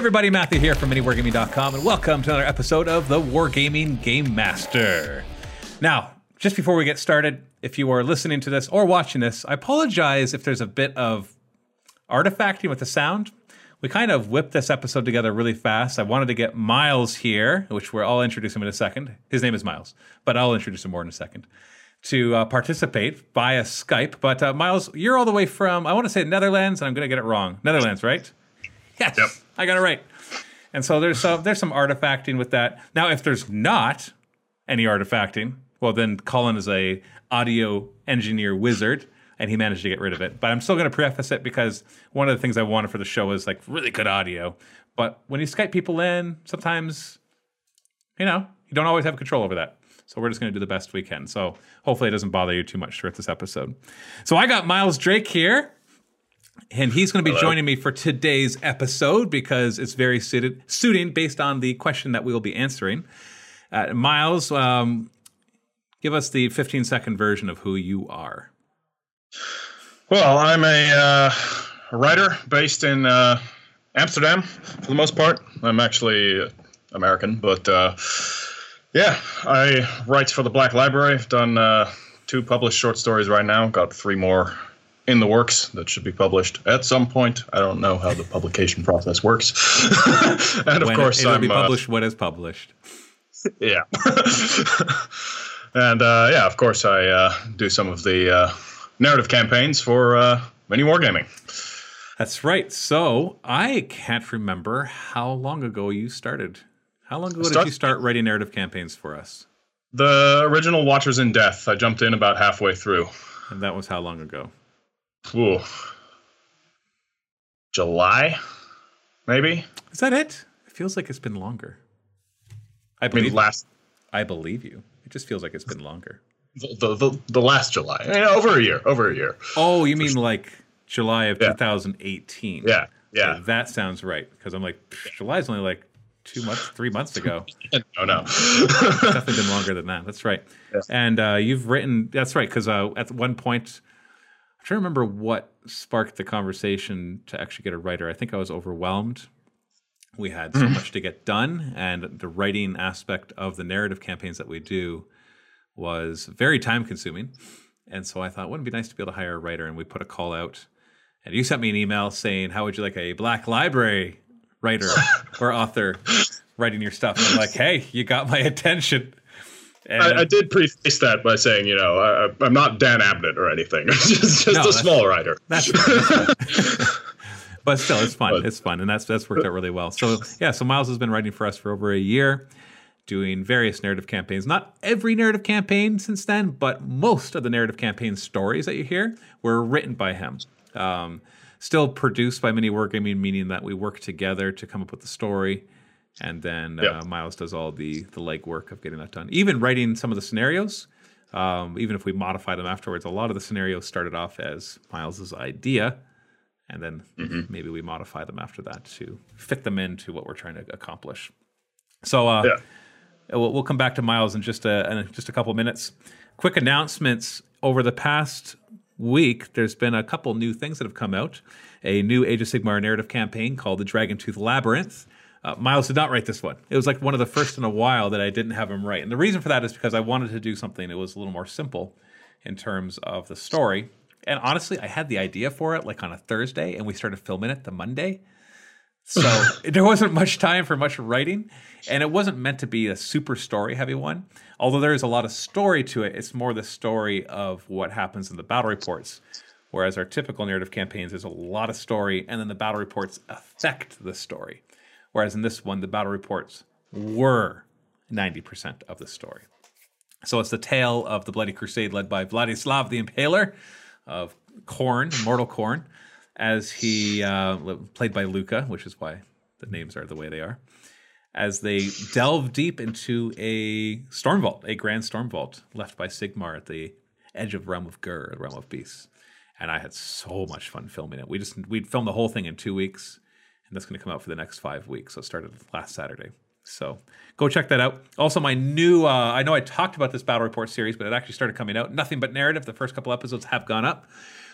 everybody, Matthew here from MiniWargaming.com, and welcome to another episode of the Wargaming Game Master. Now, just before we get started, if you are listening to this or watching this, I apologize if there's a bit of artifacting with the sound. We kind of whipped this episode together really fast. I wanted to get Miles here, which we're I'll introduce him in a second. His name is Miles, but I'll introduce him more in a second. To uh, participate via Skype. But uh, Miles, you're all the way from I want to say Netherlands, and I'm going to get it wrong. Netherlands, right? Yes, Yep. I got it right. And so there's some there's some artifacting with that. Now, if there's not any artifacting, well, then Colin is a audio engineer wizard, and he managed to get rid of it. But I'm still going to preface it because one of the things I wanted for the show is like really good audio. But when you Skype people in, sometimes you know you don't always have control over that. So we're just going to do the best we can. So hopefully it doesn't bother you too much throughout this episode. So I got Miles Drake here and he's going to be Hello. joining me for today's episode because it's very suited, suiting based on the question that we will be answering. Uh, Miles, um, give us the 15 second version of who you are. Well, I'm a, uh, a writer based in uh, Amsterdam for the most part. I'm actually American, but uh, yeah, I write for the Black Library. I've done uh, two published short stories right now. Got three more in the works that should be published at some point. I don't know how the publication process works. and of When course, it, will I'm be uh, published what is published. Yeah. and uh, yeah, of course, I uh, do some of the uh, narrative campaigns for uh, Mini Wargaming. That's right. So I can't remember how long ago you started. How long ago did you start writing narrative campaigns for us? The original Watchers in Death, I jumped in about halfway through. And that was how long ago? Ooh. July, maybe? Is that it? It feels like it's been longer. I I believe mean, last I believe you. It just feels like it's been longer. the, the, the, last July. Yeah, over a year. Over a year. Oh, you mean like July of Yeah. 2018? Yeah. Yeah. Okay, that sounds right. Because I'm like, July's only like two months, three months ago. oh no. Definitely been longer than that. That's right. Yeah. And uh, you've written. That's right. Because uh, at one point, I'm trying to remember what sparked the conversation to actually get a writer. I think I was overwhelmed. We had so hmm. much to get done, and the writing aspect of the narrative campaigns that we do was very time consuming. And so I thought, wouldn't it be nice to be able to hire a writer? And we put a call out. And you sent me an email saying, How would you like a Black Library writer or author writing your stuff? And I'm like, Hey, you got my attention. And I, I did preface that by saying, you know, I, I'm not Dan Abnett or anything. just just No, a small writer. That's that's but still, it's fun. But- it's fun, and that's that's worked out really well. So yeah, so Miles has been writing for us for over a year, doing various narrative campaigns. Not every narrative campaign since then, but most of the narrative campaign stories that you hear were written by him. Um, still produced by Mini Wargaming, meaning that we work together to come up with the story. And then uh, Miles does all the the legwork of getting that done. Even writing some of the scenarios, um, even if we modify them afterwards, a lot of the scenarios started off as Miles's idea, and then maybe we modify them after that to fit them into what we're trying to accomplish. So uh, Yeah. we'll, we'll come back to Miles in just a in just a couple minutes. Quick announcements over the past week. There's been a couple new things that have come out. A new Age of Sigmar narrative campaign called the Dragon Tooth Labyrinth. Uh, Miles did not write this one. It was like one of the first in a while that I didn't have him write, and the reason for that is because I wanted to do something that was a little more simple in terms of the story. And honestly, I had the idea for it like on a Thursday, and we started filming it the Monday. So there wasn't much time for much writing, and it wasn't meant to be a super story heavy one. Although there is a lot of story to it, it's more the story of what happens in the battle reports. Whereas our typical narrative campaigns, there's a lot of story, and then the battle reports affect the story. Whereas in this one, the battle reports were 90% of the story. So it's the tale of the Bloody Crusade led by Vladislav the Impaler of Khorne, Mortal Khorne, as he uh, played by Luca, which is why the names are the way they are. As they delve deep into a storm vault, a grand storm vault left by Sigmar at the edge of Realm of Ghur, Realm of Beasts. And I had so much fun filming it. We just we'd filmed the whole thing in two weeks, and that's going to come out for the next five weeks. So it started last Saturday. So go check that out. Also, my new, uh, I know I talked about this Battle Report series, but it actually started coming out. Nothing but narrative. The first couple episodes have gone up.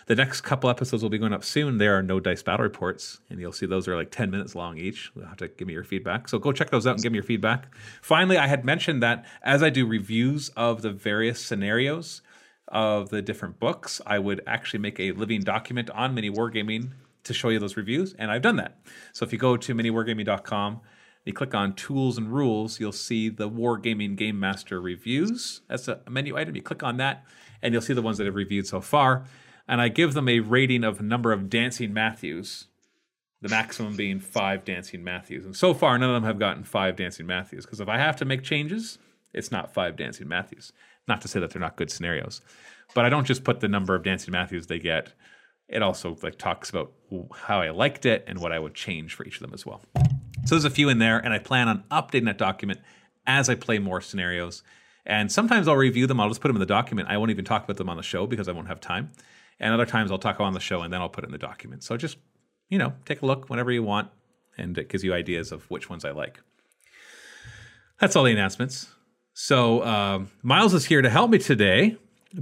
The next couple episodes will be going up soon. There are no dice battle reports, and you'll see those are like 10 minutes long each. You'll have to give me your feedback. So go check those out and give me your feedback. Finally, I had mentioned that as I do reviews of the various scenarios of the different books, I would actually make a living document on mini wargaming to show you those reviews, and I've done that. So if you go to miniwargaming.com, you click on tools and rules, you'll see the Wargaming Game Master reviews. That's a menu item. You click on that, and you'll see the ones that I've reviewed so far and I give them a rating of number of dancing Matthews, the maximum being five dancing Matthews. And so far, none of them have gotten five dancing Matthews because if I have to make changes, it's not five dancing Matthews. Not to say that they're not good scenarios, but I don't just put the number of dancing Matthews they get. It also like talks about how I liked it and what I would change for each of them as well. So there's a few in there, and I plan on updating that document as I play more scenarios. And sometimes I'll review them. I'll just put them in the document. I won't even talk about them on the show because I won't have time. And other times I'll talk about on the show and then I'll put it in the document. So just, you know, take a look whenever you want and it gives you ideas of which ones I like. That's all the announcements. So um, Miles is here to help me today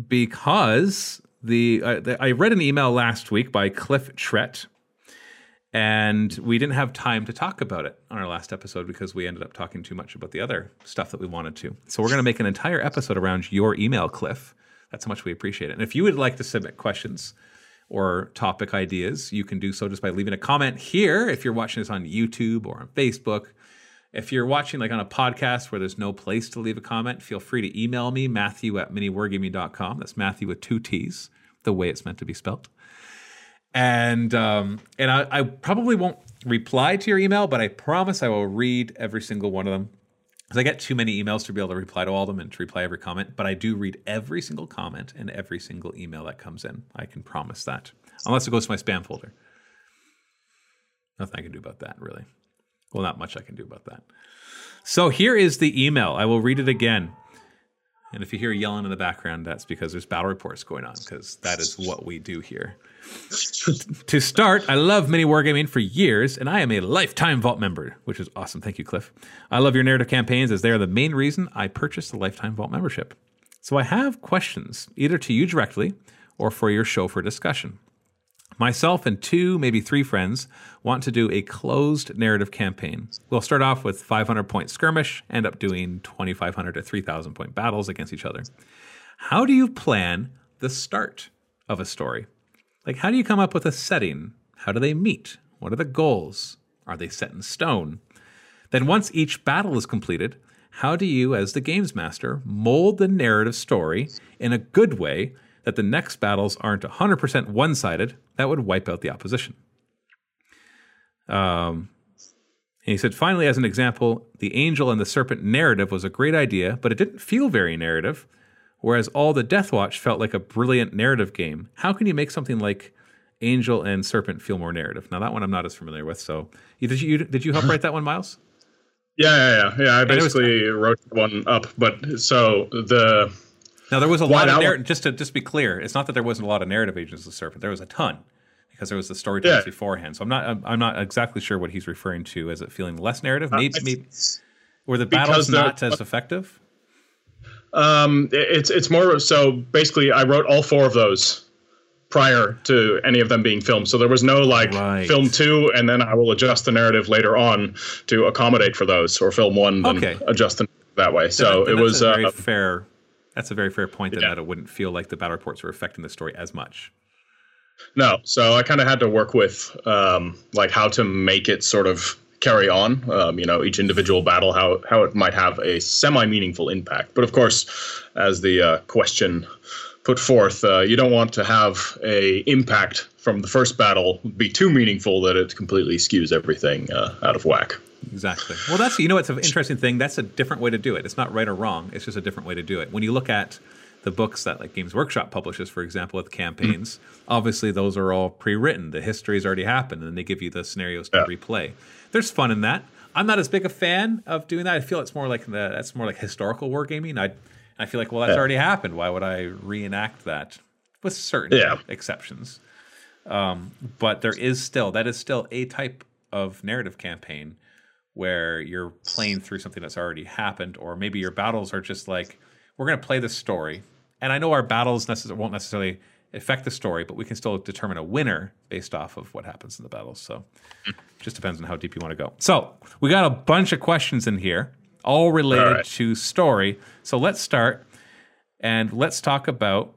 because the, uh, the, I read an email last week by Cliff Trett, and we didn't have time to talk about it on our last episode because we ended up talking too much about the other stuff that we wanted to. So we're going to make an entire episode around your email, Cliff. That's how much we appreciate it. And if you would like to submit questions or topic ideas, you can do so just by leaving a comment here if you're watching this on YouTube or on Facebook. If you're watching like on a podcast where there's no place to leave a comment, feel free to email me, Matthew at miniwargaming.com. That's Matthew with two T's, the way it's meant to be spelled. And um, and I, I probably won't reply to your email, but I promise I will read every single one of them because I get too many emails to be able to reply to all of them and to reply every comment, but I do read every single comment and every single email that comes in. I can promise that. Unless it goes to my spam folder. Nothing I can do about that, really. Well, not much I can do about that. So here is the email. I will read it again. And if you hear yelling in the background, that's because there's battle reports going on, because that is what we do here. to start, I love mini wargaming for years, and I am a lifetime Vault member, which is awesome. Thank you, Cliff. I love your narrative campaigns as they are the main reason I purchased the lifetime Vault membership. So I have questions, either to you directly or for your show for discussion. Myself and two, maybe three friends want to do a closed narrative campaign. We'll start off with 500 point skirmish, end up doing 2,500 to 3,000 point battles against each other. How do you plan the start of a story? Like, how do you come up with a setting? How do they meet? What are the goals? Are they set in stone? Then, once each battle is completed, how do you, as the games master, mold the narrative story in a good way that the next battles aren't 100% one sided? That would wipe out the opposition. Um, he said, finally, as an example, the angel and the serpent narrative was a great idea, but it didn't feel very narrative whereas all the Death Watch felt like a brilliant narrative game. How can you make something like Angel and Serpent feel more narrative? Now that one I'm not as familiar with. So did you did you help write that one, Miles? Yeah, yeah, yeah. yeah I basically was, wrote one up, but so the now there was a lot of narrative. Just to just be clear, it's not that there wasn't a lot of narrative Agents of the Serpent. There was a ton because there was the storytelling yeah. beforehand. So I'm not I'm not exactly sure what he's referring to as it feeling less narrative. Maybe, uh, maybe were the battles not as effective? Um, it's it's more so basically I wrote all four of those prior to any of them being filmed. So there was no like right. film two and then I will adjust the narrative later on to accommodate for those, or film one then okay. adjust them that way. So it was very uh, fair. That's a very fair point. Yeah. that it wouldn't feel like the battle reports were affecting the story as much. No, so I kind of had to work with um, like how to make it sort of carry on. Um, you know, each individual battle, how how it might have a semi meaningful impact. But of course, as the uh, question put forth, uh, you don't want to have a impact from the first battle be too meaningful that it completely skews everything uh, out of whack. Exactly. Well, that's you know, it's an interesting thing. That's a different way to do it. It's not right or wrong. It's just a different way to do it. When you look at the books that like Games Workshop publishes, for example, with campaigns, mm-hmm. obviously those are all pre-written. The history's already happened, and they give you the scenarios to yeah. replay there's fun in that. I'm not as big a fan of doing that. I feel it's more like the, that's more like historical wargaming. I I feel like well that's yeah. already happened. Why would I reenact that? With certain yeah. exceptions. Um, but there is still that is still a type of narrative campaign where you're playing through something that's already happened, or maybe your battles are just like, we're going to play this story. And I know our battles necess- won't necessarily affect the story, but we can still determine a winner based off of what happens in the battles. So it just depends on how deep you want to go. So we got a bunch of questions in here, all related All right. to story. So let's start and let's talk about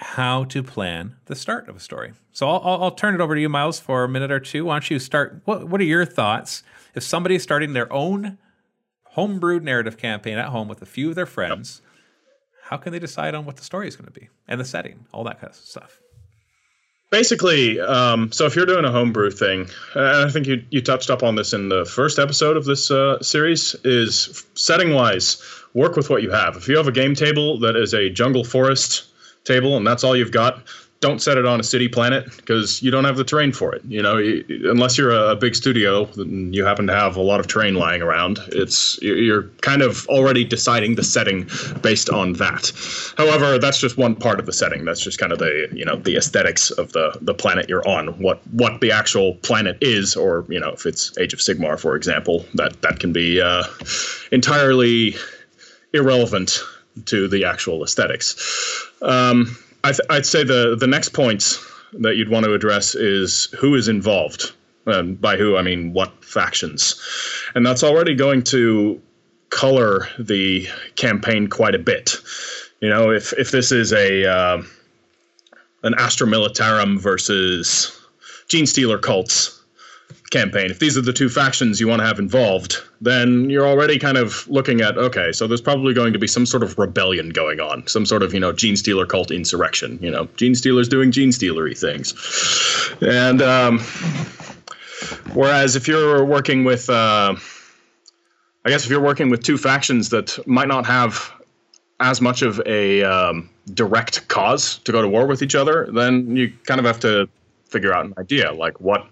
how to plan the start of a story. So I'll, I'll, I'll turn it over to you, Miles, for a minute or two. Why don't you start? What, what are your thoughts if somebody's starting their own homebrewed narrative campaign at home with a few of their friends? How can they decide on what the story is going to be and the setting, all that kind of stuff? Basically, um, so if you're doing a homebrew thing, and I think you you touched up on this in the first episode of this uh, series, is setting wise, work with what you have. If you have a game table that is a jungle forest table and that's all you've got, don't set it on a city planet because you don't have the terrain for it. You know, unless you're a big studio and you happen to have a lot of terrain lying around, it's you're kind of already deciding the setting based on that. However, that's just one part of the setting. That's just kind of the you know the aesthetics of the the planet you're on. What what the actual planet is, or you know if it's Age of Sigmar, for example, that that can be uh, entirely irrelevant to the actual aesthetics. Um, I I'd say the the next point that you'd want to address is who is involved. And by who, I mean what factions. And that's already going to color the campaign quite a bit. You know, if, if this is a uh, an Astra Militarum versus Genestealer cults campaign, if these are the two factions you want to have involved, then you're already kind of looking at okay, so there's probably going to be some sort of rebellion going on, some sort of you know Genestealer cult insurrection. You know, Genestealers doing Genestealery things, and um, whereas if you're working with, uh, I guess if you're working with two factions that might not have as much of a um, direct cause to go to war with each other, then you kind of have to figure out an idea like what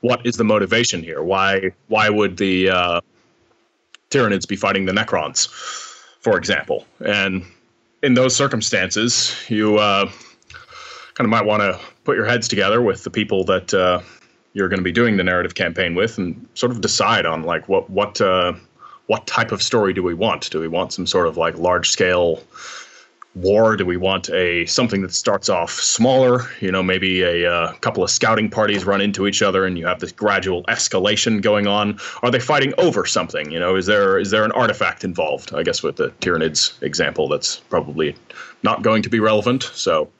what is the motivation here? Why why would the uh, Tyranids be fighting the Necrons, for example? And in those circumstances, you uh, kind of might want to put your heads together with the people that uh, you're going to be doing the narrative campaign with, and sort of decide on like what what uh, what type of story do we want? Do we want some sort of like large scale war? Do we want a something that starts off smaller? You know, maybe a uh, couple of scouting parties run into each other, and you have this gradual escalation going on. Are they fighting over something? You know, is there is there an artifact involved? I guess with the Tyranids example, that's probably not going to be relevant. So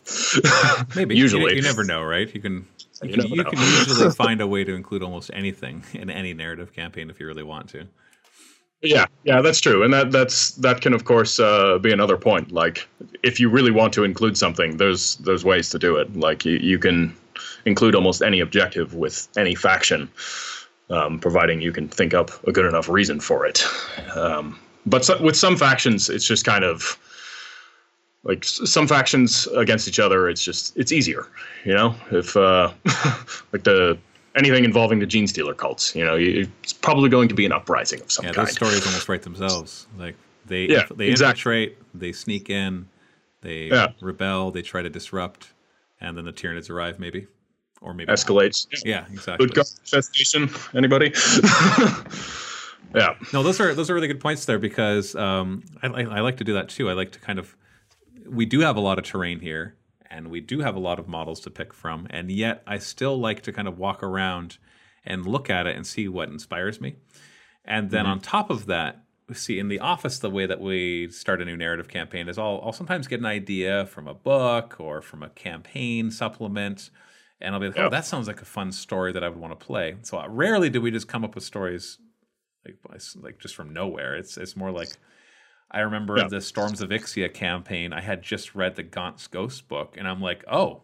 Maybe usually you, you never know, right? You can you, You can, you can usually find a way to include almost anything in any narrative campaign if you really want to. Yeah, yeah, that's true, and that that's that can of course uh, be another point. Like, if you really want to include something, there's there's ways to do it. Like, you, you can include almost any objective with any faction, um, providing you can think up a good enough reason for it. Um, but so, with some factions, it's just kind of like some factions against each other. It's just it's easier, you know. If uh, like the anything involving the genestealer cults, you know, you, it's probably going to be an uprising of some kind. Yeah, kind. those stories almost write themselves. Like they Yeah, they exactly. infiltrate, they sneak in, they Yeah. rebel, they try to disrupt, and then the Tyranids arrive, maybe, or maybe escalates. Yeah, exactly. Good God infestation. Anybody? yeah. No, those are those are really good points there because um, I, I, I like to do that too. I like to kind of we do have a lot of terrain here, and we do have a lot of models to pick from, and yet I still like to kind of walk around and look at it and see what inspires me. And then on top of that, we see in the office, the way that we start a new narrative campaign is I'll, I'll sometimes get an idea from a book or from a campaign supplement, and I'll be like, oh, Yep. that sounds like a fun story that I would want to play. So uh, rarely do we just come up with stories like like just from nowhere. It's it's more like I remember Yeah. the Storms of Ixia campaign. I had just read the Gaunt's Ghost book, and I'm like, oh,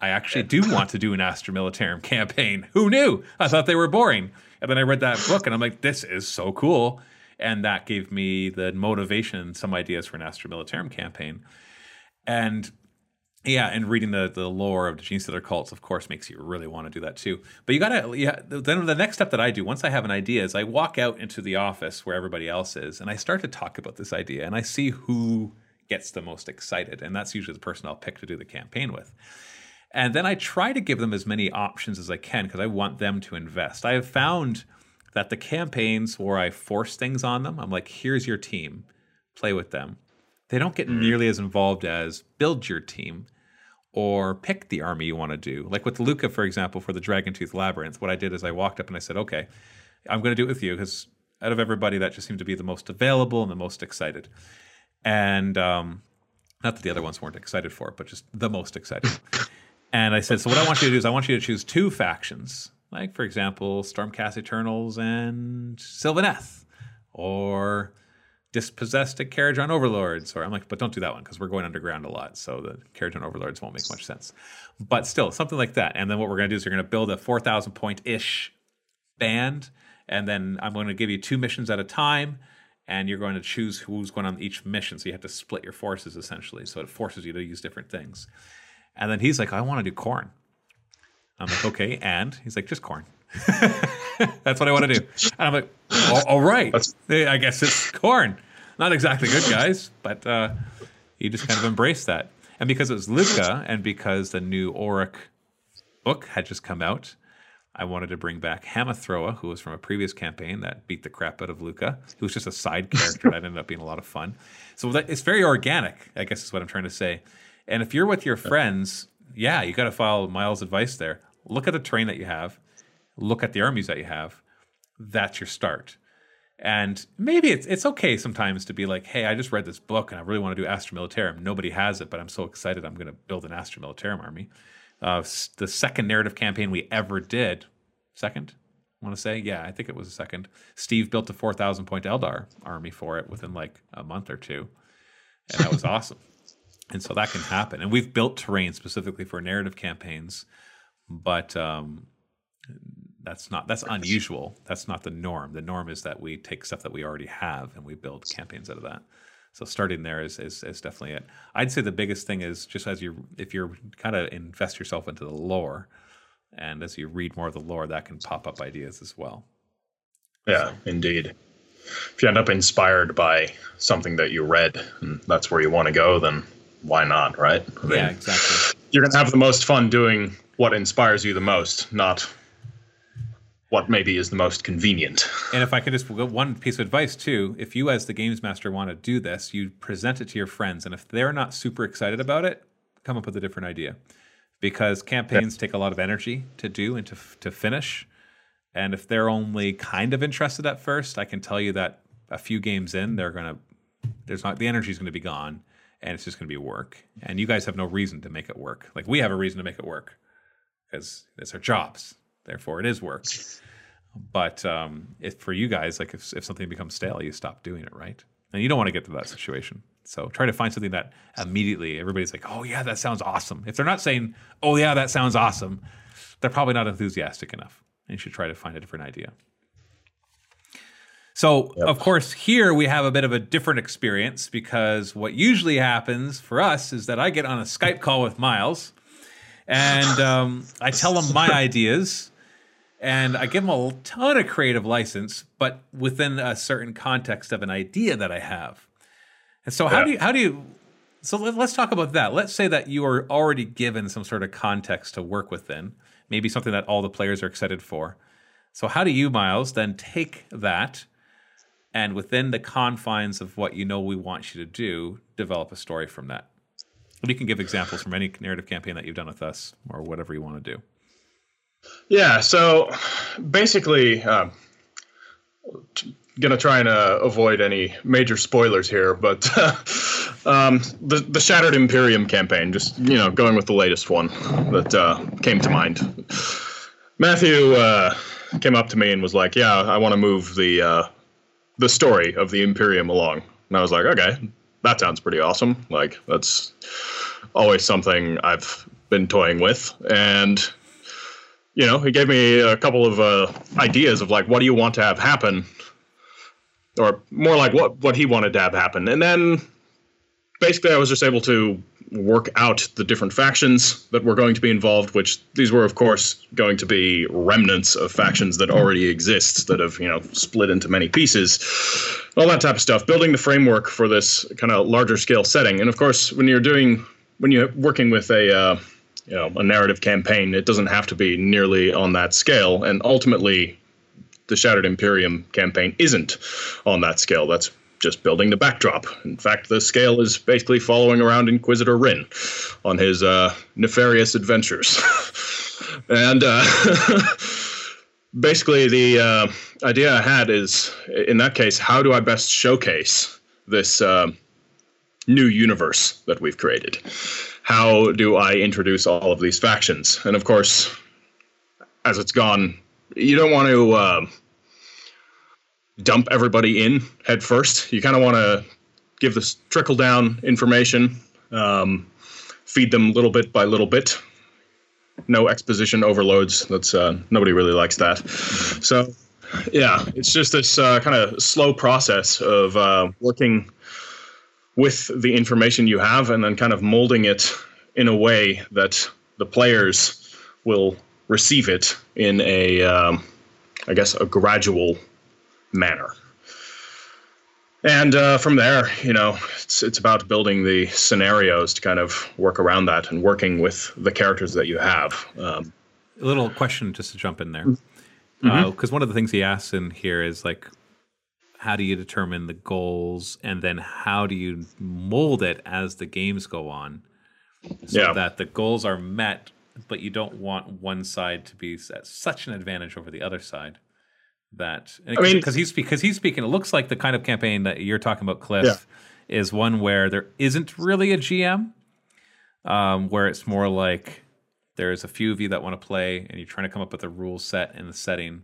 I actually do want to do an Astra Militarum campaign. Who knew? I thought they were boring. And then I read that book, and I'm like, this is so cool. And that gave me the motivation, some ideas for an Astra Militarum campaign. And yeah, and reading the the lore of the Genestealer cults, of course, makes you really want to do that too. But you gotta, yeah. Then the next step that I do once I have an idea is I walk out into the office where everybody else is, and I start to talk about this idea, and I see who gets the most excited, and that's usually the person I'll pick to do the campaign with. And then I try to give them as many options as I can because I want them to invest. I have found that the campaigns where I force things on them, I'm like, here's your team, play with them. They don't get mm. nearly as involved as build your team or pick the army you want to do. Like with Luca, for example, for the Dragon Tooth Labyrinth, what I did is I walked up and I said, okay, I'm going to do it with you because out of everybody, that just seemed to be the most available and the most excited. And um, not that the other ones weren't excited for it, but just the most excited. and I said, so what I want you to do is I want you to choose two factions, like for example, Stormcast Eternals and Sylvaneth, or dispossessed at Kharadron Overlords. Or I'm like, but don't do that one because we're going underground a lot, so the Kharadron Overlords won't make much sense. But still, something like that. And then what we're going to do is we're going to build a 4,000 point ish band, and then I'm going to give you two missions at a time and you're going to choose who's going on each mission. So you have to split your forces essentially. So it forces you to use different things. And then he's like, I want to do Khorne. I'm like, okay, and he's like, just Khorne. That's what I want to do. And I'm like, all, all right. I guess it's Khorne. Not exactly good guys, but uh, he just kind of embraced that. And because it was Luca, and because the new Auric book had just come out, I wanted to bring back Hamathroa, who was from a previous campaign that beat the crap out of Luca, who was just a side character that ended up being a lot of fun. So that, it's very organic, I guess is what I'm trying to say. And if you're with your friends, yeah, you got to follow Miles' advice there. Look at the terrain that you have, look at the armies that you have. That's your start. And maybe it's it's okay sometimes to be like, hey, I just read this book and I really want to do Astra Militarum. Nobody has it, but I'm so excited I'm going to build an Astra Militarum army uh, the second narrative campaign we ever did. Second, I want to say, yeah, I think it was a second. Steve built a four thousand point Eldar army for it within like a month or two, and that was awesome. And so that can happen. And we've built terrain specifically for narrative campaigns, but um, that's not that's unusual. That's not the norm. The norm is that we take stuff that we already have and we build campaigns out of that. So starting there is, is, is definitely it. I'd say the biggest thing is just as you if you're kind of invest yourself into the lore, and as you read more of the lore, that can pop up ideas as well. Yeah, so. indeed. If you end up inspired by something that you read, and that's where you want to go, then why not, right? I mean, yeah, exactly. You're gonna have the most fun doing what inspires you the most, not what maybe is the most convenient. And if I could just one piece of advice too, if you as the games master want to do this, you present it to your friends, and if they're not super excited about it, come up with a different idea, because campaigns yeah. take a lot of energy to do and to to finish. And if they're only kind of interested at first, I can tell you that a few games in, they're gonna there's not the energy is going to be gone, and it's just going to be work. And you guys have no reason to make it work. Like we have a reason to make it work because it's our jobs. Therefore, it is work. But um, if for you guys, like if, if something becomes stale, you stop doing it, right? And you don't want to get to that situation. So try to find something that immediately everybody's like, oh, yeah, that sounds awesome. If they're not saying, oh, yeah, that sounds awesome, they're probably not enthusiastic enough. And you should try to find a different idea. So, yep. of course, here we have a bit of a different experience because what usually happens for us is that I get on a Skype call with Miles and um, I tell him my ideas and I give him a ton of creative license, but within a certain context of an idea that I have. And so, how yeah. do you, how do you, so let, us talk about that. Let's say that you are already given some sort of context to work within, maybe something that all the players are excited for. So, how do you, Miles, then take that and within the confines of what you know we want you to do, develop a story from that? And you can give examples from any narrative campaign that you've done with us or whatever you want to do. Yeah. So basically, uh, gonna try and uh, avoid any major spoilers here, but um, the the Shattered Imperium campaign, just you know, going with the latest one that uh, came to mind. Matthew uh, came up to me and was like, "Yeah, I want to move the uh, the story of the Imperium along," and I was like, "Okay, that sounds pretty awesome. Like that's always something I've been toying with, and." you know, he gave me a couple of uh, ideas of like, what do you want to have happen, or more like what what he wanted to have happen, and then basically I was just able to work out the different factions that were going to be involved, which these were of course going to be remnants of factions that already exist that have you know split into many pieces, all that type of stuff. Building the framework for this kind of larger scale setting, and of course when you're doing when you're working with a uh, you know a narrative campaign. It doesn't have to be nearly on that scale, and ultimately, the Shattered Imperium campaign isn't on that scale. That's just building the backdrop. In fact, the scale is basically following around Inquisitor Rin on his uh, nefarious adventures. and uh, basically, the uh, idea I had is in that case, how do I best showcase this uh, new universe that we've created? How do I introduce all of these factions? And of course, as it's gone, you don't want to uh, dump everybody in head first. You kind of want to give this trickle down information, um, feed them little bit by little bit. No exposition overloads. That's uh, nobody really likes that. So, yeah, it's just this uh, kind of slow process of uh, working with the information you have and then kind of molding it in a way that the players will receive it in a, um, I guess, a gradual manner. And uh, from there, you know, it's it's about building the scenarios to kind of work around that and working with the characters that you have. Um, a little question just to jump in there, because mm-hmm. uh, one of the things he asks in here is like, how do you determine the goals, and then how do you mold it as the games go on, so yeah. that the goals are met, but you don't want one side to be at such an advantage over the other side that I mean because he's because he's speaking it looks like the kind of campaign that you're talking about Cliff yeah. is one where there isn't really a GM um, where it's more like there's a few of you that want to play and you're trying to come up with a rule set and the setting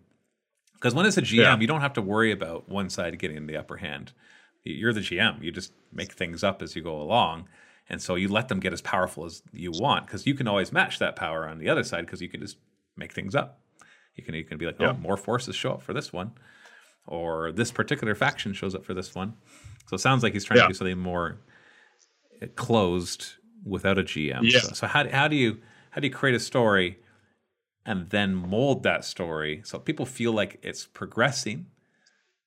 because when it's a GM yeah. you don't have to worry about one side getting the upper hand you're the GM you just make things up as you go along and so you let them get as powerful as you want because you can always match that power on the other side because you can just make things up you can you can be like, oh, yeah. more forces show up for this one, or this particular faction shows up for this one. So it sounds like he's trying yeah. to do something more closed without a GM. Yeah. So, so how how do you how do you create a story and then mold that story so people feel like it's progressing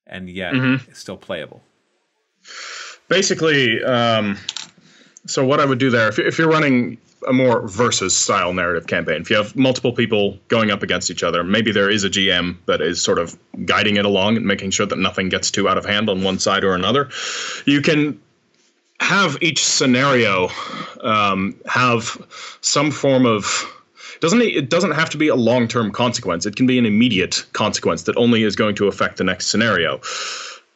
and yet mm-hmm. it's still playable? Basically, um, so what I would do there, if, if you're running a more versus style narrative campaign. If you have multiple people going up against each other, maybe there is a GM that is sort of guiding it along and making sure that nothing gets too out of hand on one side or another. You can have each scenario um, have some form of doesn't it doesn't have to be a long-term consequence. It can be an immediate consequence that only is going to affect the next scenario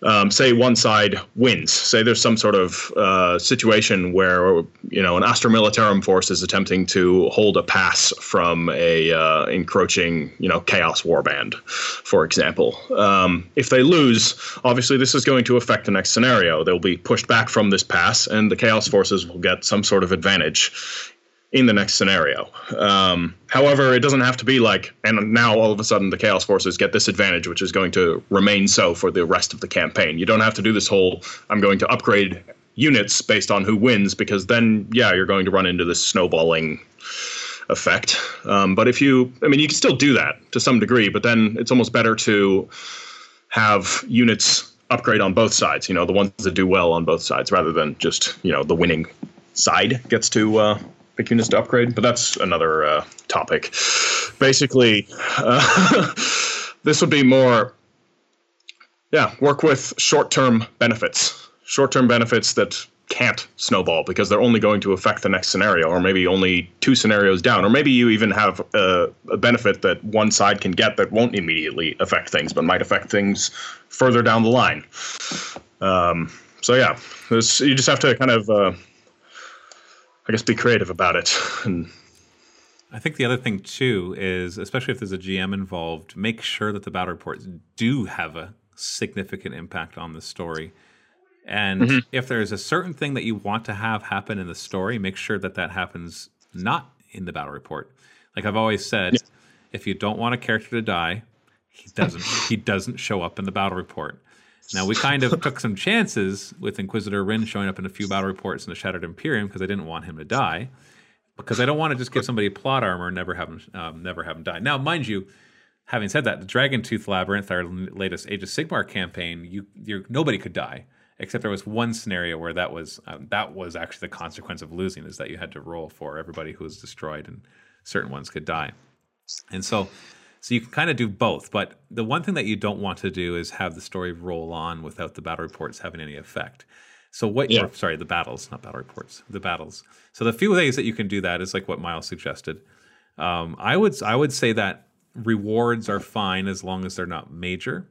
um, say one side wins. Say there's some sort of uh, situation where you know an Astra Militarum force is attempting to hold a pass from a uh, encroaching you know Chaos Warband, for example. Um, if they lose, obviously this is going to affect the next scenario. They'll be pushed back from this pass, and the Chaos forces will get some sort of advantage in the next scenario. Um, however, it doesn't have to be like, and now all of a sudden the Chaos Forces get this advantage, which is going to remain so for the rest of the campaign. You don't have to do this whole, I'm going to upgrade units based on who wins, because then, yeah, you're going to run into this snowballing effect. Um, but if you, I mean, you can still do that to some degree, but then it's almost better to have units upgrade on both sides, you know, the ones that do well on both sides, rather than just, you know, the winning side gets to uh, pick units to upgrade, but that's another uh, topic. Basically, uh, this would be more, yeah, work with short term benefits. Short term benefits that can't snowball because they're only going to affect the next scenario, or maybe only two scenarios down, or maybe you even have a, a, benefit that one side can get that won't immediately affect things, but might affect things further down the line. Um, so yeah, you just have to kind of uh, I guess be creative about it. And I think the other thing too is, especially if there's a GM involved, make sure that the battle reports do have a significant impact on the story. And mm-hmm. if there's a certain thing that you want to have happen in the story, make sure that that happens not in the battle report. Like I've always said, yeah. if you don't want a character to die, he doesn't he doesn't show up in the battle report. Now we kind of took some chances with Inquisitor Ryn showing up in a few battle reports in the Shattered Imperium because I didn't want him to die, because I don't want to just give somebody plot armor and never have him um, never have him die. Now, mind you, having said that, the Dragon Tooth Labyrinth, our latest Age of Sigmar campaign, you nobody could die. Except there was one scenario where that was um, that was actually the consequence of losing is that you had to roll for everybody who was destroyed and certain ones could die, and so So you can kind of do both. But the one thing that you don't want to do is have the story roll on without the battle reports having any effect. So what? Yeah. Or, sorry, the battles, not battle reports. The battles. So the few ways that you can do that is like what Miles suggested. Um, I would I would say that rewards are fine as long as they're not major.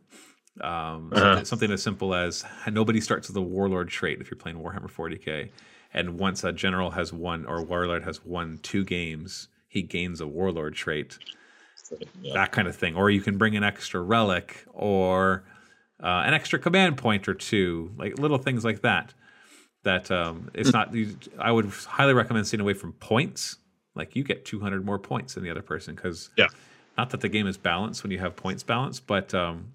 Um, something, something as simple as nobody starts with a warlord trait if you're playing Warhammer 40k, and once a general has won or warlord has won two games, he gains a warlord trait. That kind of thing, or you can bring an extra relic or uh, an extra command point or two, like little things like that. That um, it's not. you- I would highly recommend staying away from points. Like you get 200 more points than the other person because Yeah. not that the game is balanced when you have points balanced, but um,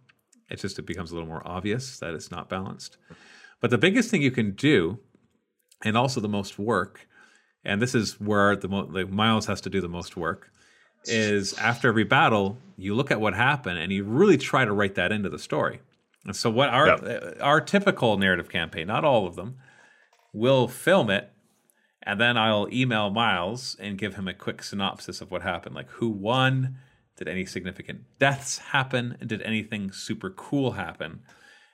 it just it becomes a little more obvious that it's not balanced. But the biggest thing you can do, and also the most work, and this is where the mo- like Miles has to do the most work, is after every battle you look at what happened and you really try to write that into the story. And so what our uh, our typical narrative campaign, not all of them, will film it and then I'll email Miles and give him a quick synopsis of what happened, like who won, did any significant deaths happen, and did anything super cool happen?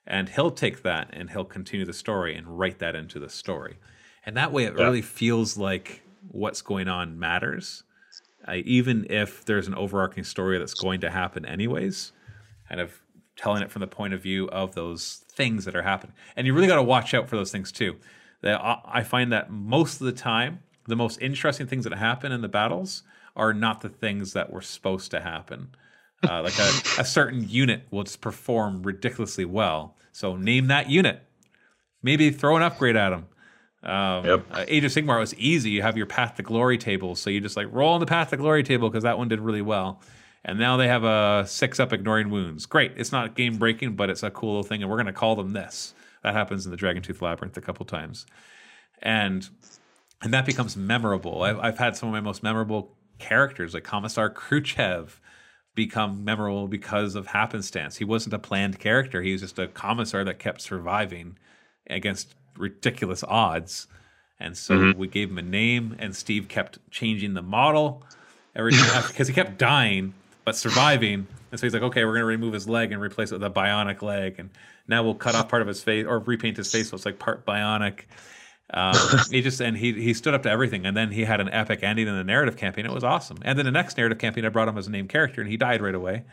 And he'll take that and he'll continue the story and write that into the story. And that way it Yeah. really feels like what's going on matters. Even if there's an overarching story that's going to happen anyways, kind of telling it from the point of view of those things that are happening. And you really got to watch out for those things too. I find that most of the time, the most interesting things that happen in the battles are not the things that were supposed to happen. Uh, like a, a certain unit will just perform ridiculously well. So name that unit. Maybe throw an upgrade at them. Um, Yep. uh, Age of Sigmar was easy. You have your Path to Glory table, so you just like roll on the Path to Glory table because that one did really well. And now they have a six up ignoring wounds. Great. It's not game breaking, but it's a cool little thing, and we're going to call them this. That happens in the Dragon Tooth Labyrinth a couple times, and and that becomes memorable. I've, I've had some of my most memorable characters, like Commissar Khrushchev, become memorable because of happenstance. He wasn't a planned character; he was just a commissar that kept surviving against ridiculous odds. And so we gave him a name, and Steve kept changing the model every time because he kept dying but surviving. And so he's like, okay, we're going to remove his leg and replace it with a bionic leg, and now we'll cut off part of his face or repaint his face so it's like part bionic. Um, he just and he he stood up to everything, and then he had an epic ending in the narrative campaign. It was awesome. And then the next narrative campaign, I brought him as a named character, and he died right away,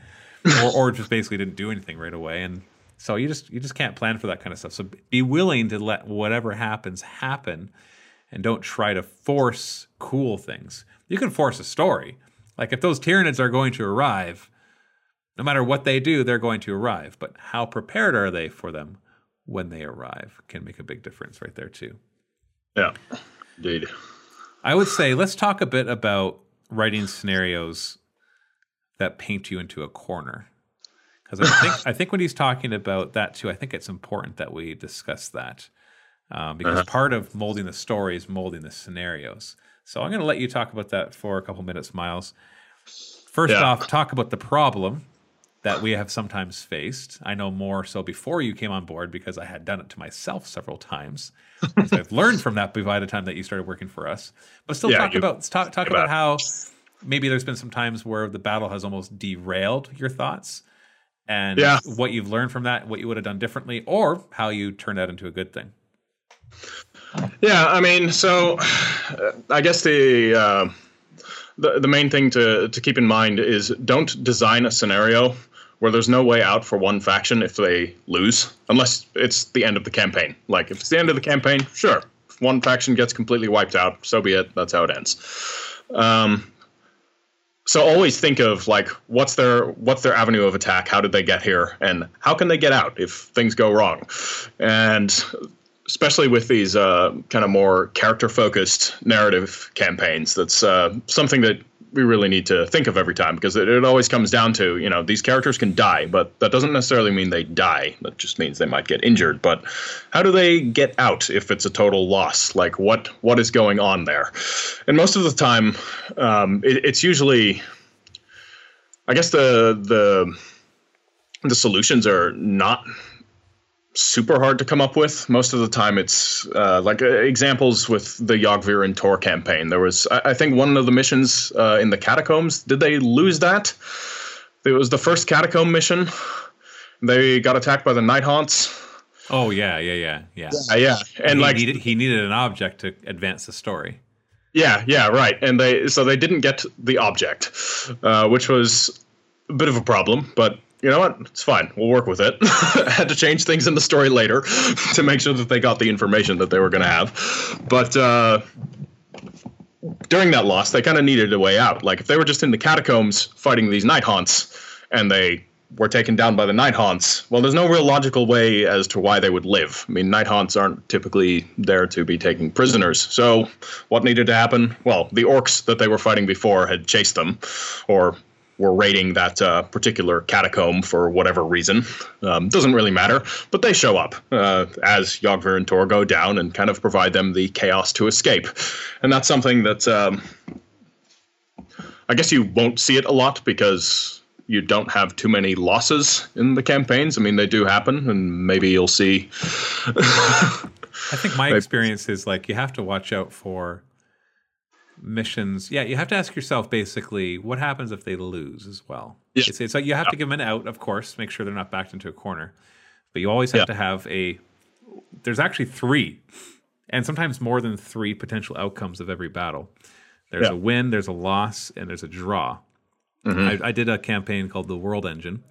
or or just basically didn't do anything right away. And so you just you just can't plan for that kind of stuff. So be willing to let whatever happens happen, and don't try to force cool things. You can force a story. Like if those Tyranids are going to arrive, no matter what they do, they're going to arrive. But how prepared are they for them when they arrive can make a big difference right there too. Yeah. Indeed. I would say let's talk a bit about writing scenarios that paint you into a corner. Because I think I think when he's talking about that too, I think it's important that we discuss that um, because part of molding the story is molding the scenarios. So I'm going to let you talk about that for a couple minutes, Miles. First Yeah. off, talk about the problem that we have sometimes faced. I know more so before you came on board because I had done it to myself several times. so I've learned from that by the time that you started working for us. But still, Yeah, talk you- about talk talk about about how maybe there's been some times where the battle has almost derailed your thoughts, and Yeah. what you've learned from that, what you would have done differently, or how you turned that into a good thing. Yeah, I mean, so uh, I guess the, uh, the the main thing to to keep in mind is don't design a scenario where there's no way out for one faction if they lose, unless it's the end of the campaign. Like if it's the end of the campaign, sure, if one faction gets completely wiped out, so be it. That's how it ends. Um, so always think of like what's their what's their avenue of attack? How did they get here, and how can they get out if things go wrong? And especially with these uh, kind of more character focused narrative campaigns that's uh, something that we really need to think of every time because it, it always comes down to you know these characters can die but that doesn't necessarily mean they die. That just means they might get injured. But how do they get out if it's a total loss? Like what what is going on there? And most of the time um, it, it's usually i guess the the the solutions are not super hard to come up with. Most of the time, it's uh, like uh, examples with the Yogvir and Tor campaign. There was, I, I think, one of the missions uh, in the catacombs. Did they lose that? it was the first catacomb mission. They got attacked by the Nighthaunts. Oh yeah, yeah, yeah, yeah. Yeah, yeah. And he like needed, he needed an object to advance the story. Yeah, yeah, right. And they so they didn't get the object, uh, which was a bit of a problem. But you know what? It's fine. We'll work with it. Had to change things in the story later to make sure that they got the information that they were going to have. But uh, during that loss, they kind of needed a way out. Like if they were just in the catacombs fighting these Nighthaunts, and they were taken down by the Nighthaunts. Well, there's no real logical way as to why they would live. I mean, Nighthaunts aren't typically there to be taking prisoners. So, what needed to happen? Well, the orcs that they were fighting before had chased them, or were raiding that uh, particular catacomb for whatever reason. Um, doesn't really matter, but they show up uh, as Yogver and Tor go down and kind of provide them the chaos to escape. And that's something that um, I guess you won't see it a lot because you don't have too many losses in the campaigns. I mean, they do happen, and maybe you'll see. I think my experience is like you have to watch out for missions. Yeah, you have to ask yourself basically what happens if they lose as well. Yeah. It's, it's like you have to give them an out, of course, make sure they're not backed into a corner. But you always have Yeah. to have a. There's actually three, and sometimes more than three potential outcomes of every battle. There's a win, there's a loss, and there's a draw. Mm-hmm. I, I did a campaign called the World Engine,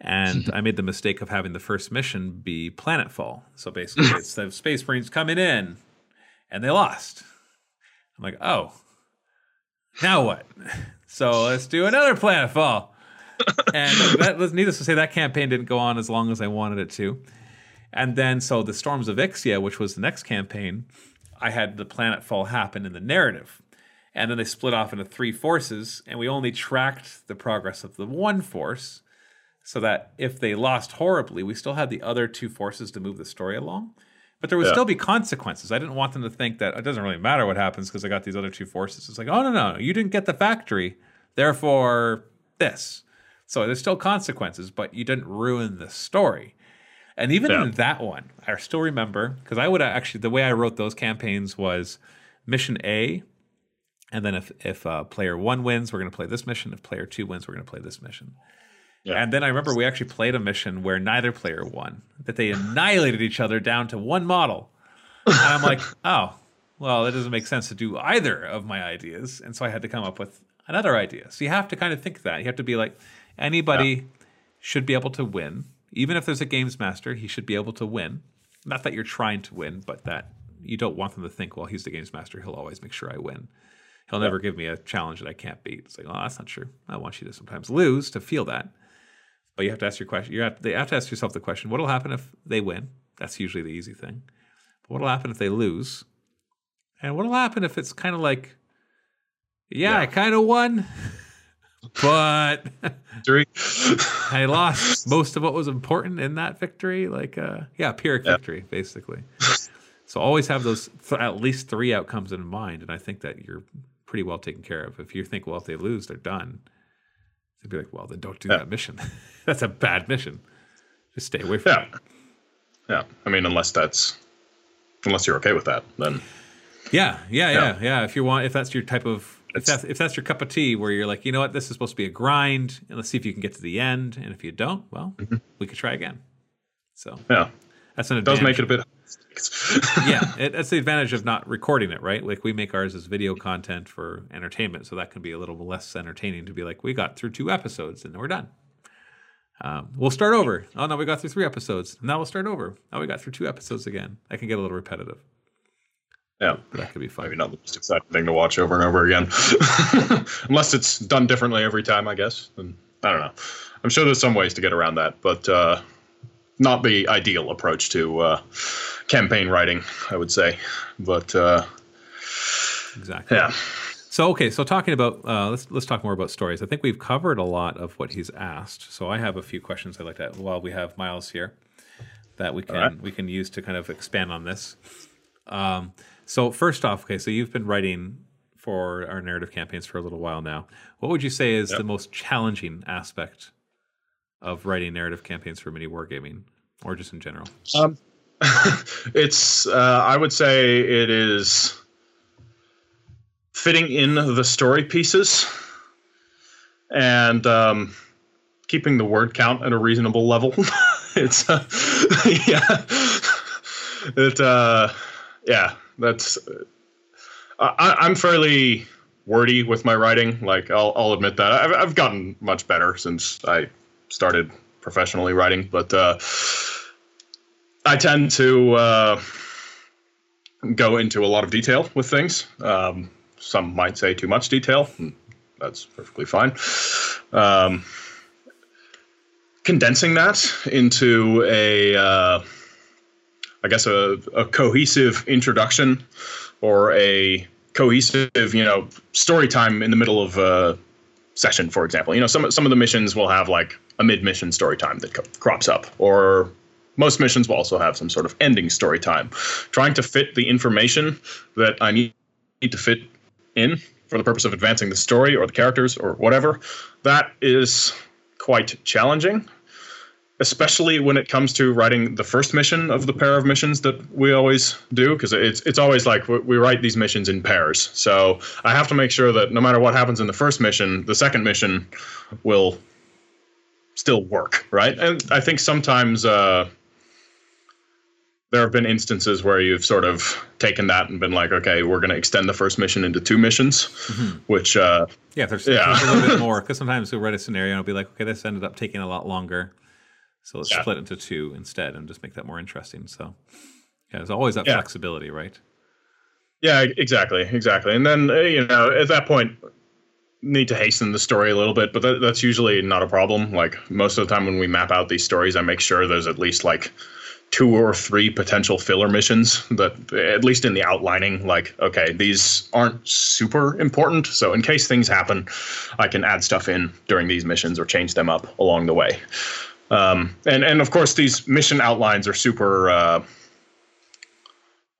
and I made the mistake of having the first mission be planetfall. So basically, it's the Space Marines coming in, and they lost. I'm like, oh, now what? So let's do another planetfall. and that was needless to say, that campaign didn't go on as long as I wanted it to. And then, so the Storms of Ixia, which was the next campaign, I had the planetfall happen in the narrative. And then they split off into three forces, and we only tracked the progress of the one force so that if they lost horribly, we still had the other two forces to move the story along. But there would Yeah. still be consequences. I didn't want them to think that it doesn't really matter what happens because I got these other two forces. It's like, oh, no, no, you didn't get the factory, therefore this. So there's still consequences, but you didn't ruin the story. And even Yeah. in that one, I still remember because I would actually, the way I wrote those campaigns was mission A, and then if if uh, player one wins, we're going to play this mission. If player two wins, we're going to play this mission. Yeah. And then I remember we actually played a mission where neither player won, that they annihilated each other down to one model. And I'm like, oh, well, that doesn't make sense to do either of my ideas. And so I had to come up with another idea. So you have to kind of think that. You have to be like, anybody should be able to win. Even if there's a games master, he should be able to win. Not that you're trying to win, but that you don't want them to think, well, he's the games master. He'll always make sure I win. He'll never give me a challenge that I can't beat. It's like, oh, that's not true. I want you to sometimes lose to feel that. But you have to ask your question. You have, they have to ask yourself the question: What'll happen if they win? That's usually the easy thing. But what'll happen if they lose? And what'll happen if it's kind of like, yeah, Yeah. I kind of won, but I lost most of what was important in that victory. Like, uh, yeah, Pyrrhic Yeah. victory, basically. so always have those th- at least three outcomes in mind, and I think that you're pretty well taken care of. If you think, well, if they lose, they're done. They'd be like, well, then don't do Yeah. that mission. that's a bad mission. Just stay away from Yeah. it. Yeah. I mean, unless that's unless you're okay with that, then Yeah, yeah, yeah, Yeah. yeah. If you want, if that's your type of, if that's if that's your cup of tea, where you're like, you know what, this is supposed to be a grind, and let's see if you can get to the end. And if you don't, well, mm-hmm. we could try again. So yeah, that's an it does make it a bit. Yeah, it, that's the advantage of not recording it, right? Like we make ours as video content for entertainment, so that can be a little less entertaining to be like, we got through two episodes and we're done. Um, we'll start over. Oh no, we got through three episodes. Now we'll start over. Now we got through two episodes again. That can get a little repetitive, yeah. but that could be fun. Maybe not the most exciting thing to watch over and over again, unless it's done differently every time. I guess. And I don't know. I'm sure there's some ways to get around that, but uh, not the ideal approach to uh, campaign writing, I would say. But uh, Exactly. yeah, So okay, so talking about uh, let's let's talk more about stories. I think we've covered a lot of what he's asked. So I have a few questions I'd like to while we have Miles here that we can right. we can use to kind of expand on this. Um, so first off, okay, so you've been writing for our narrative campaigns for a little while now. What would you say is Yep. the most challenging aspect of writing narrative campaigns for mini wargaming, or just in general? Um, it's uh, I would say it is fitting in the story pieces and um, keeping the word count at a reasonable level. it's uh, yeah, it uh, yeah. That's I, I'm fairly wordy with my writing. Like I'll I'll admit that I've I've gotten much better since I started professionally writing, but uh, I tend to uh, go into a lot of detail with things. Um, some might say too much detail. That's perfectly fine. Um, condensing that into a, uh, I guess a, a cohesive introduction or a cohesive, you know, story time in the middle of a session, for example. You know, some some of the missions will have like a mid mission story time that co- crops up, or most missions will also have some sort of ending story time. Trying to fit the information that I need to fit in for the purpose of advancing the story or the characters or whatever, that is quite challenging especially when it comes to writing the first mission of the pair of missions that we always do because it's it's always like we write these missions in pairs so i have to make sure that no matter what happens in the first mission the second mission will still work right and i think sometimes uh, there have been instances where you've sort of taken that and been like, okay, we're going to extend the first mission into two missions, mm-hmm. which uh, yeah, there's, yeah. there's a little bit more because sometimes we'll write a scenario and it'll be like, okay, this ended up taking a lot longer, so let's yeah. split into two instead and just make that more interesting. So yeah, there's always that yeah. flexibility, right? Yeah, exactly, exactly. And then uh, you know at that point need to hasten the story a little bit, but that, that's usually not a problem. Like most of the time when we map out these stories, I make sure there's at least like two or three potential filler missions that at least in the outlining like okay these aren't super important so in case things happen i can add stuff in during these missions or change them up along the way um, and and of course, these mission outlines are super uh,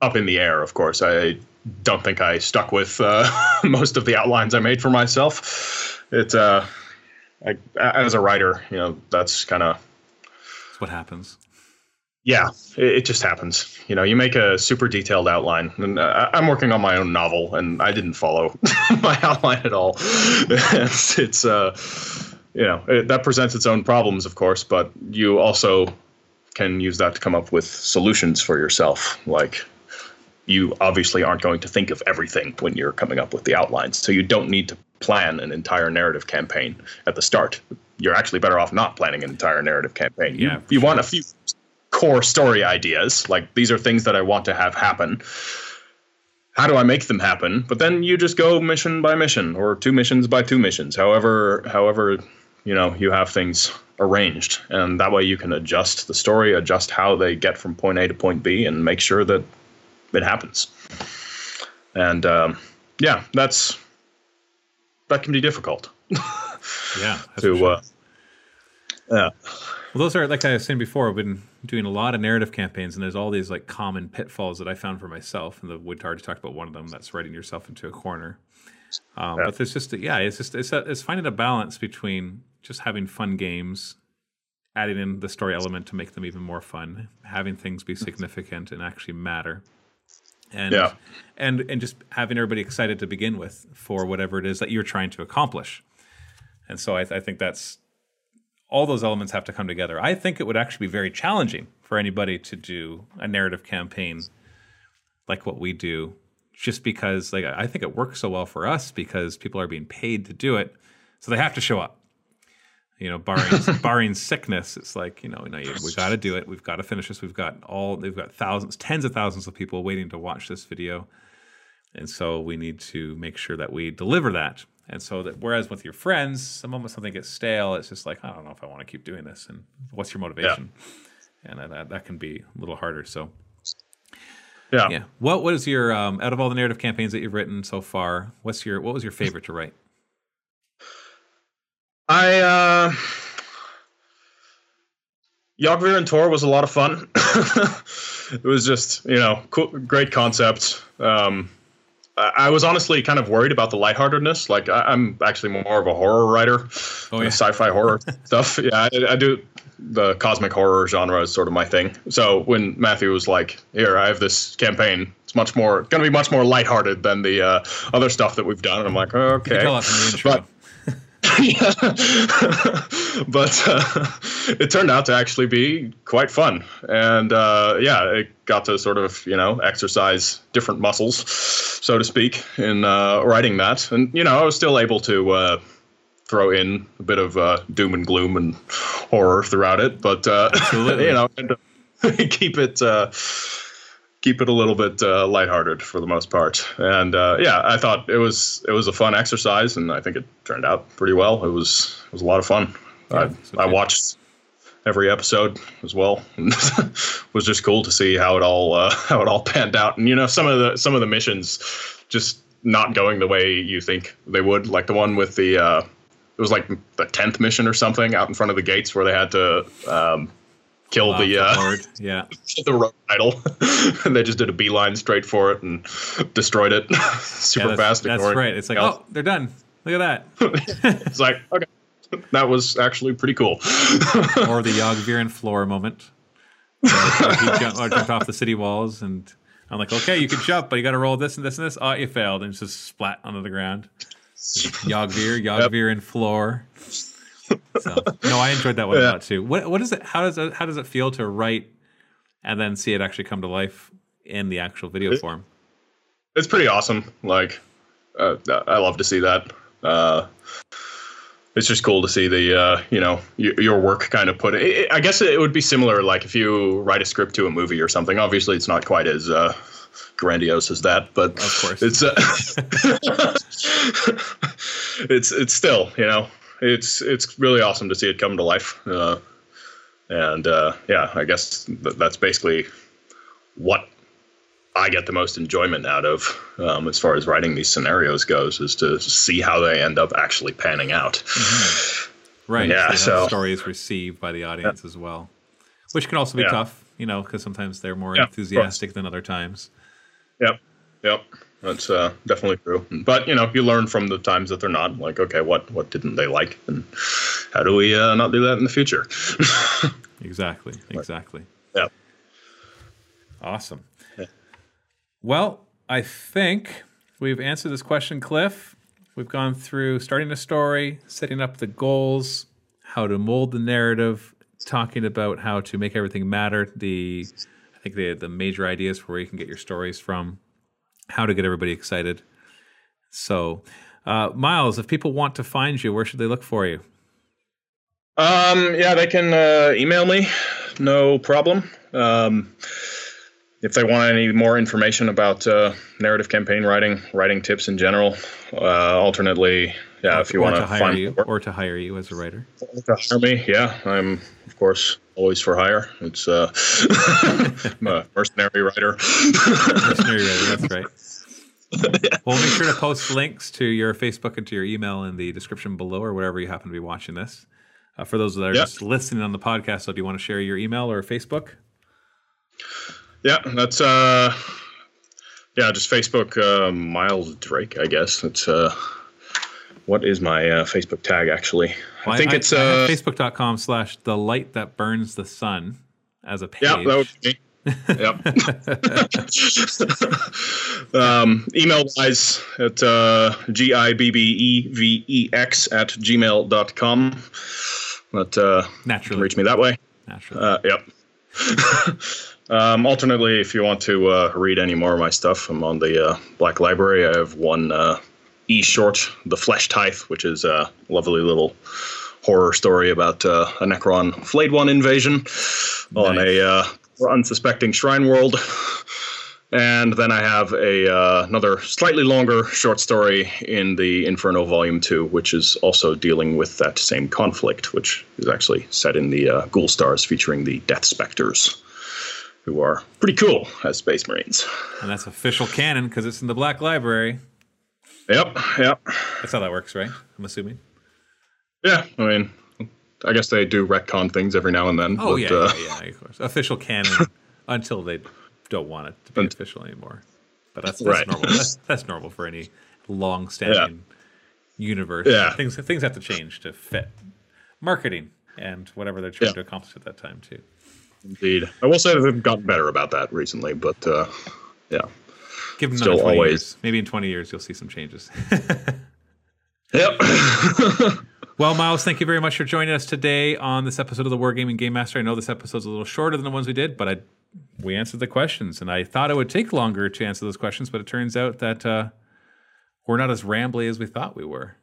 up in the air. Of course, I don't think I stuck with uh, most of the outlines I made for myself. It uh, I, as a writer, you know, that's kind of what happens. Yeah, it, it, just happens. You know, you make a super detailed outline, and uh, I'm working on my own novel, and I didn't follow my outline at all. it's, it's uh you know it, that presents its own problems, of course, but you also can use that to come up with solutions for yourself. Like you obviously aren't going to think of everything when you're coming up with the outlines, so you don't need to plan an entire narrative campaign at the start. You're actually better off not planning an entire narrative campaign. Yeah, you, you sure. want a few core story ideas, like these are things that I want to have happen how do I make them happen? But then you just go mission by mission or two missions by two missions, however however you know you have things arranged. And that way you can adjust the story adjust how they get from point a to point b and make sure that it happens. And um, yeah that's that can be difficult. Yeah to sure. uh, yeah. Well those are like i was saying before i've been doing a lot of narrative campaigns and there's all these like common pitfalls that i found for myself. And the wood already talked about one of them that's writing yourself into a corner. Um, yeah. But there's just yeah, it's just it's a, it's finding a balance between just having fun games, adding in the story element to make them even more fun, having things be significant and actually matter, and yeah. and and just having everybody excited to begin with for whatever it is that you're trying to accomplish. And so I, th- I think that's all those elements have to come together. I think it would actually be very challenging for anybody to do a narrative campaign like what we do just because like I think it works so well for us because people are being paid to do it, so they have to show up. You know, barring barring sickness, it's like you know, we got to do it. We've got to finish this. We've got all they've got thousands, tens of thousands of people waiting to watch this video, and so we need to make sure that we deliver that. And so that whereas with your friends, the moment something gets stale, it's just like I don't know if I want to keep doing this. And what's your motivation? Yeah. And that that can be a little harder. So yeah. Yeah. What was your um, out of all the narrative campaigns that you've written so far? What's your what was your favorite to write? I uh Yogvir and Tor was a lot of fun. it was just you know cool, great concept. Um, I was honestly kind of worried about the lightheartedness. Like I, am actually more of a horror writer, oh, yeah. sci-fi horror stuff. Yeah, I, I, do the cosmic horror genre is sort of my thing. So when Matthew was like, "Here, I have this campaign. It's much more going to be much more lighthearted than the uh, other stuff that we've done," and I'm like, "Okay." but, but uh, it turned out to actually be quite fun, and uh, yeah, it got to sort of you know exercise different muscles, so to speak, in uh, writing that, and you know I was still able to uh, throw in a bit of uh, doom and gloom and horror throughout it, but uh, you know keep it keep it a little bit uh, lighthearted for the most part. And uh, yeah, I thought it was it was a fun exercise, and I think it turned out pretty well. It was it was a lot of fun. Yeah, I, I watched every episode as well. it was just cool to see how it all uh, how it all panned out. And you know, some of the some of the missions just not going the way you think they would. Like the one with the uh, it was like the tenth mission or something out in front of the gates where they had to. Um, kill the uh, yeah the road idol, and they just did a beeline straight for it and destroyed it super yeah, that's, fast. That's right. It's like oh, they're done. Look at that. it's like okay, that was actually pretty cool. or the Yog-Viren floor moment. Uh, he jumped, jumped off the city walls, and I'm like, okay, you can jump, but you got to roll this and this and this. Oh, you failed, and it's just splat onto the ground. Yog-Vir, Yog-Viren yep. floor so no, I enjoyed that one yeah. a lot too. What what is it? How does it how does it feel to write and then see it actually come to life in the actual video it, form? It's pretty awesome. Like uh, I love to see that. Uh, it's just cool to see the uh, you know your, your work kind of put. It, it, I guess it would be similar like if you write a script to a movie or something. Obviously, it's not quite as uh, grandiose as that, but of course, it's uh, it's it's still you know it's it's really awesome to see it come to life. Uh, and uh, yeah, I guess th- that's basically what I get the most enjoyment out of um, as far as writing these scenarios goes, is to see how they end up actually panning out. Mm-hmm. Right. Yeah. So stories received by the audience yeah. as well, which can also be yeah. tough, you know, because sometimes they're more yeah, enthusiastic than other times. Yep. Yep. That's uh, definitely true. But you know, you learn from the times that they're not. Like, okay, what what didn't they like, and how do we uh, not do that in the future? exactly. Exactly. Yeah. Awesome. Yeah. Well, I think we've answered this question, Cliff. We've gone through starting a story, setting up the goals, how to mold the narrative, talking about how to make everything matter. The I think the the major ideas for where you can get your stories from how to get everybody excited. So, uh, Miles, if people want to find you, where should they look for you? Um, yeah, they can uh, email me, no problem. Um, if they want any more information about uh, narrative campaign writing, writing tips in general, uh, alternately, yeah, if you want to find you or to hire you as a writer, to hire me, yeah, I'm of course always for hire. It's uh, I'm a mercenary writer. mercenary writer, that's right. We'll make sure to post links to your Facebook and to your email in the description below, or wherever you happen to be watching this. Uh, for those that are yep. just listening on the podcast, so do you want to share your email or Facebook? Yeah, that's uh, yeah, just Facebook uh, Miles Drake, I guess. It's uh, what is my uh, Facebook tag actually? Well, I think I, it's uh, facebook.com slash the light that burns the sun as a page. Yeah, that would be yep. um, email wise at uh, g-i-b-b-e-v-e-x at gmail.com. But uh, naturally reach me that way. Naturally. Uh, yep. um, alternately, if you want to uh, read any more of my stuff, I'm on the uh, Black Library. I have one uh, e short, The Flesh Tithe, which is a lovely little horror story about uh, a Necron Flayed One invasion nice. on a uh, unsuspecting shrine world. And then I have a uh, another slightly longer short story in the Inferno Volume Two, which is also dealing with that same conflict, which is actually set in the uh, Ghoul Stars, featuring the Death Spectres, who are pretty cool as Space Marines. And that's official canon because it's in the Black Library. Yep, yep. That's how that works, right? I'm assuming. Yeah, I mean, I guess they do retcon things every now and then. Oh but, yeah, uh, yeah, yeah, of course. Official canon until they don't want it to be official anymore. But that's, that's right. normal. That's, that's, normal for any long-standing yeah. universe. Yeah. things things have to change to fit marketing and whatever they're trying yeah. to accomplish at that time too. Indeed, I will say that they've gotten better about that recently, but uh, yeah, give them still always. Years. Maybe in twenty years you'll see some changes. yep. Well, Miles, thank you very much for joining us today on this episode of the Wargaming Game Master. I know this episode's a little shorter than the ones we did, but I we answered the questions, and I thought it would take longer to answer those questions, but it turns out that uh, we're not as rambly as we thought we were.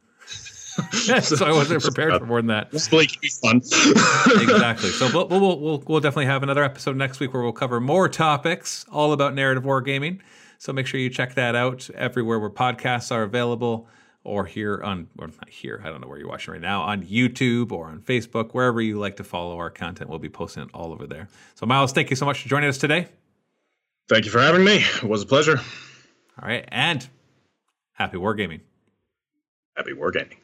so I wasn't prepared for more than that. Will be fun. exactly. So we'll, we'll, we'll, we'll definitely have another episode next week where we'll cover more topics all about narrative wargaming. So make sure you check that out everywhere where podcasts are available or here on, or not here, I don't know where you're watching right now, on YouTube or on Facebook, wherever you like to follow our content. We'll be posting it all over there. So, Miles, thank you so much for joining us today. Thank you for having me. It was a pleasure. All right. And happy wargaming. Happy wargaming.